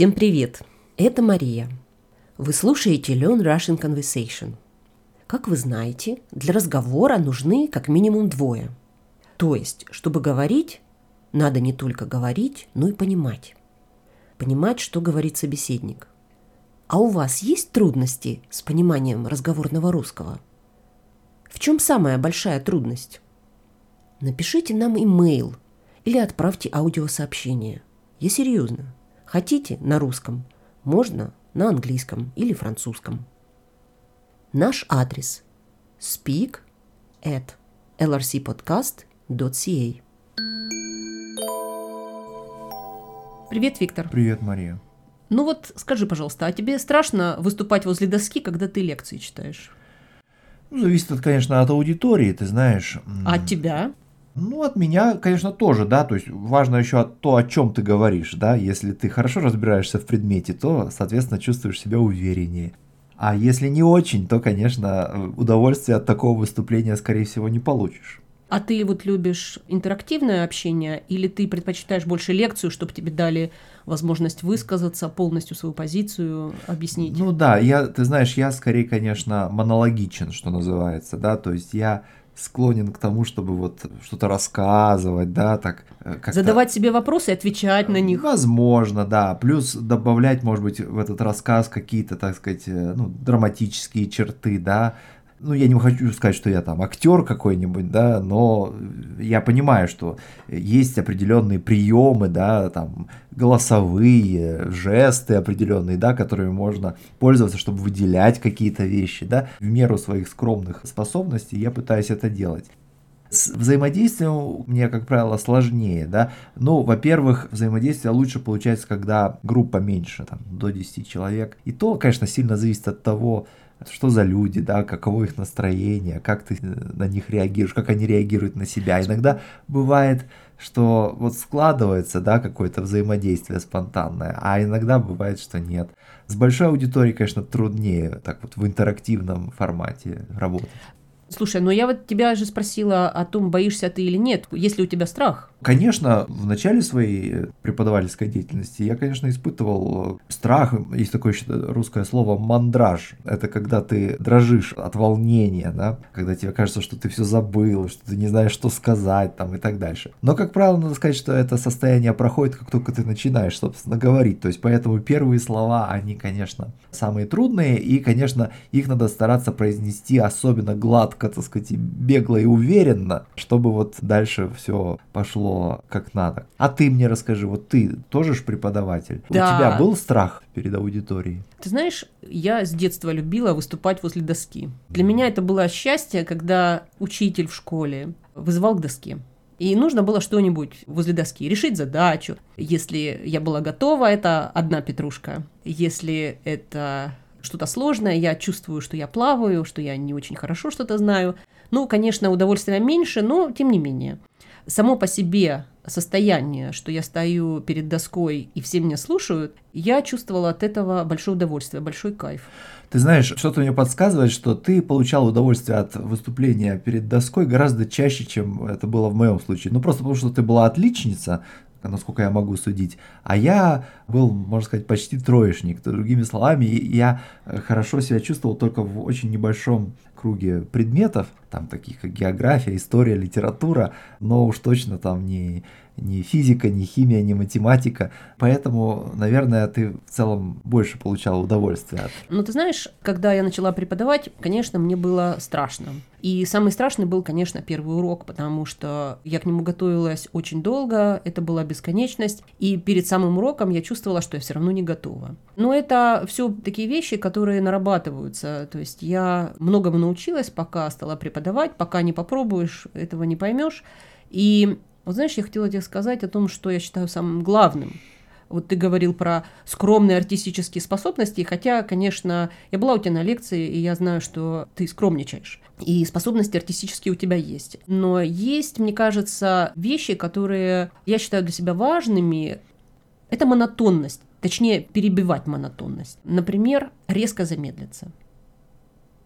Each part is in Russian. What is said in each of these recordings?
Всем привет! Это Мария. Вы слушаете Learn Russian Conversation. Как вы знаете, для разговора нужны как минимум двое. То есть, чтобы говорить, надо не только говорить, но и понимать. Понимать, что говорит собеседник. А у вас есть трудности с пониманием разговорного русского? В чем самая большая трудность? Напишите нам имейл или отправьте аудиосообщение. Я серьезно. Хотите на русском? Можно на английском или французском. Наш адрес speak at lrcpodcast.ca Привет, Виктор. Привет, Мария. Ну вот скажи, пожалуйста, а тебе страшно выступать возле доски, когда ты лекции читаешь? Ну, зависит, конечно, от аудитории, ты знаешь. А от тебя? Ну, от меня, конечно, тоже, да, то есть важно еще то, о чем ты говоришь, да, если ты хорошо разбираешься в предмете, то, соответственно, чувствуешь себя увереннее. А если не очень, то, конечно, удовольствие от такого выступления, скорее всего, не получишь. А ты вот любишь интерактивное общение или ты предпочитаешь больше лекцию, чтобы тебе дали возможность высказаться, полностью свою позицию объяснить? Ну да, я, ты знаешь, я скорее, конечно, монологичен, что называется, да, то есть я склонен к тому, чтобы вот что-то рассказывать, да, так. Э, Задавать себе вопросы и отвечать на них. Возможно, да. Плюс добавлять, может быть, в этот рассказ какие-то, так сказать, э, ну, драматические черты, да, ну, я не хочу сказать, что я там актер какой-нибудь, да, но я понимаю, что есть определенные приемы, да, там, голосовые, жесты определенные, да, которыми можно пользоваться, чтобы выделять какие-то вещи, да, в меру своих скромных способностей я пытаюсь это делать. С взаимодействием мне, как правило, сложнее, да. Ну, во-первых, взаимодействие лучше получается, когда группа меньше, там, до 10 человек. И то, конечно, сильно зависит от того, что за люди, да, каково их настроение, как ты на них реагируешь, как они реагируют на себя. Иногда бывает, что вот складывается, да, какое-то взаимодействие спонтанное, а иногда бывает, что нет. С большой аудиторией, конечно, труднее так вот в интерактивном формате работать. Слушай, ну я вот тебя же спросила о том, боишься ты или нет, есть ли у тебя страх? Конечно, в начале своей преподавательской деятельности я, конечно, испытывал страх. Есть такое русское слово мандраж. Это когда ты дрожишь от волнения, да, когда тебе кажется, что ты все забыл, что ты не знаешь, что сказать там и так дальше. Но, как правило, надо сказать, что это состояние проходит, как только ты начинаешь, собственно, говорить. То есть, поэтому первые слова, они, конечно, самые трудные, и, конечно, их надо стараться произнести особенно гладко, так сказать, бегло и уверенно, чтобы вот дальше все пошло шло как надо. А ты мне расскажи, вот ты тоже ж преподаватель. Да. У тебя был страх перед аудиторией? Ты знаешь, я с детства любила выступать возле доски. Для меня это было счастье, когда учитель в школе вызывал к доске. И нужно было что-нибудь возле доски, решить задачу. Если я была готова, это одна петрушка. Если это что-то сложное, я чувствую, что я плаваю, что я не очень хорошо что-то знаю. Ну, конечно, удовольствия меньше, но тем не менее само по себе состояние, что я стою перед доской и все меня слушают, я чувствовала от этого большое удовольствие, большой кайф. Ты знаешь, что-то мне подсказывает, что ты получал удовольствие от выступления перед доской гораздо чаще, чем это было в моем случае. Ну, просто потому что ты была отличница, насколько я могу судить. А я был, можно сказать, почти троечник. Другими словами, я хорошо себя чувствовал только в очень небольшом круге предметов, там таких как география, история, литература, но уж точно там не, не физика, не химия, не математика. Поэтому, наверное, ты в целом больше получал удовольствие от... Ну, ты знаешь, когда я начала преподавать, конечно, мне было страшно. И самый страшный был, конечно, первый урок, потому что я к нему готовилась очень долго, это была бесконечность, и перед самым уроком я чувствовала, что я все равно не готова. Но это все такие вещи, которые нарабатываются. То есть я многому научилась, пока стала преподавать, пока не попробуешь, этого не поймешь. И вот знаешь, я хотела тебе сказать о том, что я считаю самым главным – вот ты говорил про скромные артистические способности, хотя, конечно, я была у тебя на лекции, и я знаю, что ты скромничаешь. И способности артистические у тебя есть. Но есть, мне кажется, вещи, которые я считаю для себя важными. Это монотонность, точнее, перебивать монотонность. Например, резко замедлиться.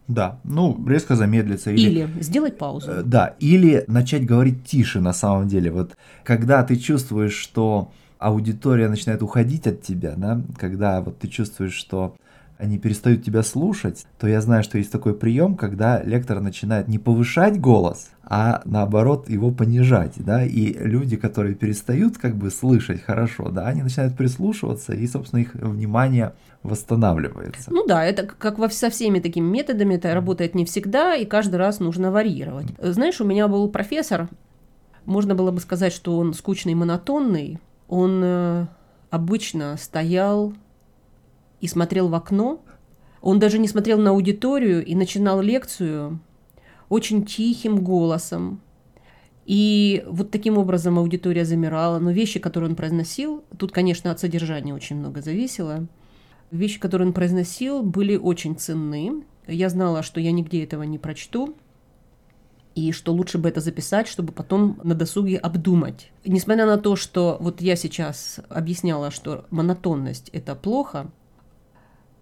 Да, ну, резко замедлиться. Или, или сделать паузу. Э, да, или начать говорить тише на самом деле. Вот когда ты чувствуешь, что аудитория начинает уходить от тебя, да, когда вот ты чувствуешь, что они перестают тебя слушать, то я знаю, что есть такой прием, когда лектор начинает не повышать голос, а наоборот его понижать, да, и люди, которые перестают как бы слышать хорошо, да, они начинают прислушиваться, и, собственно, их внимание восстанавливается. Ну да, это как во, со всеми такими методами, это работает не всегда, и каждый раз нужно варьировать. Знаешь, у меня был профессор, можно было бы сказать, что он скучный, монотонный, он э, обычно стоял и смотрел в окно. Он даже не смотрел на аудиторию и начинал лекцию очень тихим голосом. И вот таким образом аудитория замирала. Но вещи, которые он произносил, тут, конечно, от содержания очень много зависело. Вещи, которые он произносил, были очень ценны. Я знала, что я нигде этого не прочту, и что лучше бы это записать, чтобы потом на досуге обдумать. Несмотря на то, что вот я сейчас объясняла, что монотонность – это плохо,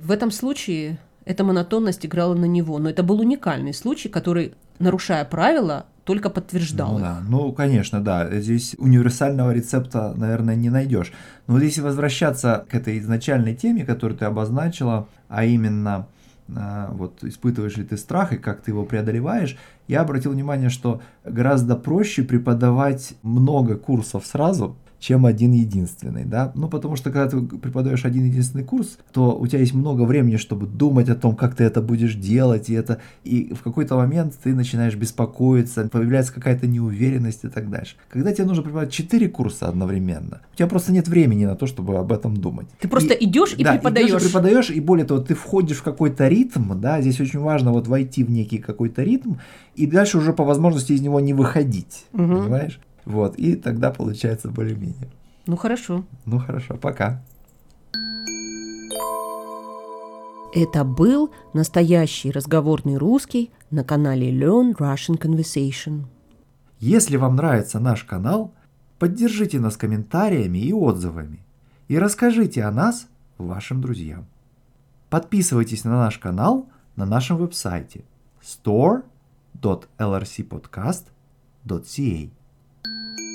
в этом случае эта монотонность играла на него, но это был уникальный случай, который, нарушая правила, только подтверждал. Ну, да. ну, конечно, да. Здесь универсального рецепта, наверное, не найдешь. Но вот если возвращаться к этой изначальной теме, которую ты обозначила, а именно а, вот испытываешь ли ты страх и как ты его преодолеваешь, я обратил внимание, что гораздо проще преподавать много курсов сразу, чем один единственный, да, ну потому что когда ты преподаешь один единственный курс, то у тебя есть много времени, чтобы думать о том, как ты это будешь делать, и это, и в какой-то момент ты начинаешь беспокоиться, появляется какая-то неуверенность и так дальше. Когда тебе нужно преподавать четыре курса одновременно, у тебя просто нет времени на то, чтобы об этом думать. Ты просто и, идешь и да, преподаешь. Идешь и преподаешь, и более того, ты входишь в какой-то ритм, да, здесь очень важно вот войти в некий какой-то ритм, и дальше уже по возможности из него не выходить, угу. понимаешь? Вот, и тогда получается более-менее. Ну хорошо. Ну хорошо, пока. Это был настоящий разговорный русский на канале Learn Russian Conversation. Если вам нравится наш канал, поддержите нас комментариями и отзывами и расскажите о нас вашим друзьям. Подписывайтесь на наш канал на нашем веб-сайте store.lrcpodcast.ca. Música